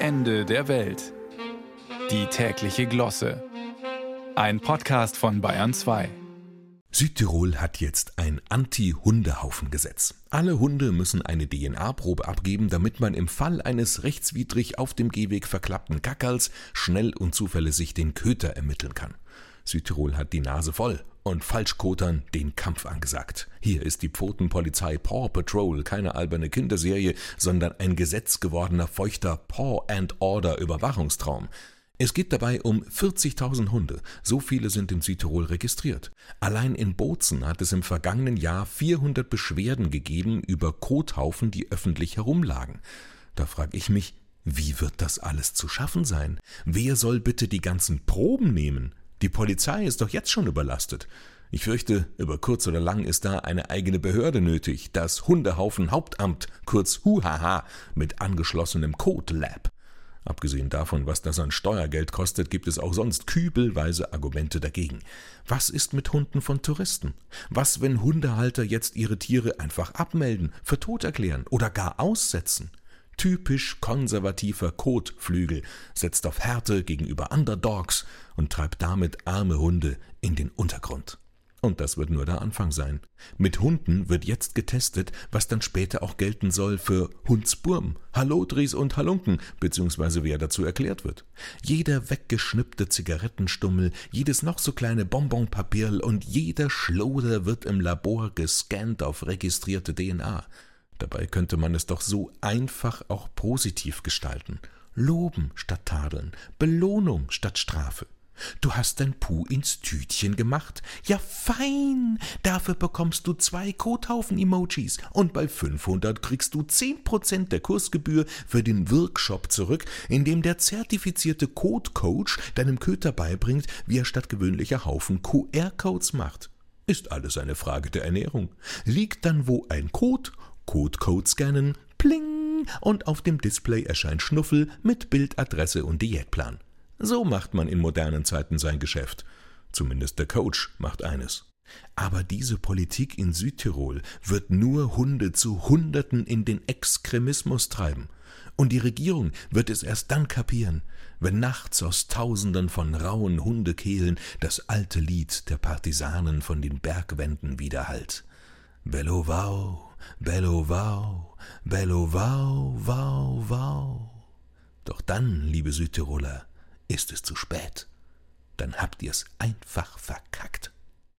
Ende der Welt. Die tägliche Glosse. Ein Podcast von Bayern 2. Südtirol hat jetzt ein Anti-Hundehaufen-Gesetz. Alle Hunde müssen eine DNA-Probe abgeben, damit man im Fall eines rechtswidrig auf dem Gehweg verklappten Kackerls schnell und zuverlässig den Köter ermitteln kann. Südtirol hat die Nase voll und Falschkotern den Kampf angesagt. Hier ist die Pfotenpolizei Paw Patrol keine alberne Kinderserie, sondern ein gesetzgewordener feuchter Paw and Order Überwachungstraum. Es geht dabei um 40.000 Hunde. So viele sind in Südtirol registriert. Allein in Bozen hat es im vergangenen Jahr 400 Beschwerden gegeben über Kothaufen, die öffentlich herumlagen. Da frage ich mich, wie wird das alles zu schaffen sein? Wer soll bitte die ganzen Proben nehmen? Die Polizei ist doch jetzt schon überlastet. Ich fürchte, über kurz oder lang ist da eine eigene Behörde nötig, das Hundehaufen Hauptamt, kurz HUHH, mit angeschlossenem Code Lab. Abgesehen davon, was das an Steuergeld kostet, gibt es auch sonst kübelweise Argumente dagegen. Was ist mit Hunden von Touristen? Was, wenn Hundehalter jetzt ihre Tiere einfach abmelden, für tot erklären oder gar aussetzen? Typisch konservativer Kotflügel setzt auf Härte gegenüber Underdogs und treibt damit arme Hunde in den Untergrund. Und das wird nur der Anfang sein. Mit Hunden wird jetzt getestet, was dann später auch gelten soll für Hundsburm, Hallodris und Halunken, beziehungsweise wer dazu erklärt wird. Jeder weggeschnippte Zigarettenstummel, jedes noch so kleine Bonbonpapierl und jeder Schloder wird im Labor gescannt auf registrierte DNA. Dabei könnte man es doch so einfach auch positiv gestalten. Loben statt tadeln, Belohnung statt Strafe. Du hast dein Puh ins Tütchen gemacht? Ja, fein! Dafür bekommst du zwei Kothaufen-Emojis und bei 500 kriegst du 10% der Kursgebühr für den Workshop zurück, in dem der zertifizierte Code-Coach deinem Köter beibringt, wie er statt gewöhnlicher Haufen QR-Codes macht. Ist alles eine Frage der Ernährung. Liegt dann wo ein Code Codecode scannen, pling, und auf dem Display erscheint Schnuffel mit Bildadresse und Diätplan. So macht man in modernen Zeiten sein Geschäft. Zumindest der Coach macht eines. Aber diese Politik in Südtirol wird nur Hunde zu Hunderten in den Extremismus treiben. Und die Regierung wird es erst dann kapieren, wenn nachts aus Tausenden von rauen Hundekehlen das alte Lied der Partisanen von den Bergwänden widerhallt. Bello wow, Bello wow, Bello wow, wow, wow. Doch dann, liebe Südtiroler, ist es zu spät. Dann habt ihr's einfach verkackt.